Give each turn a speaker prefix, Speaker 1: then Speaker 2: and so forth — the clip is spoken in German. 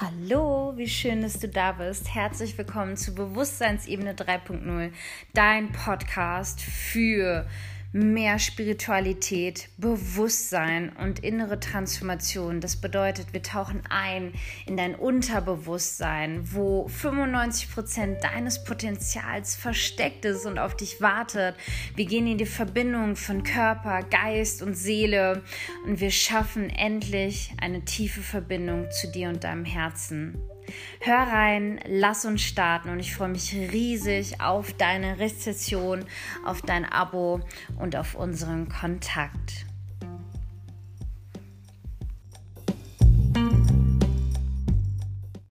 Speaker 1: Hallo, wie schön, dass du da bist. Herzlich willkommen zu Bewusstseinsebene 3.0, dein Podcast für mehr Spiritualität, Bewusstsein und innere Transformation. Das bedeutet, wir tauchen ein in dein Unterbewusstsein, wo 95 Prozent deines Potenzials versteckt ist und auf dich wartet. Wir gehen in die Verbindung von Körper, Geist und Seele und wir schaffen endlich eine tiefe Verbindung zu dir und deinem Herzen. Hör rein, lass uns starten und ich freue mich riesig auf deine Rezession, auf dein Abo und auf unseren Kontakt.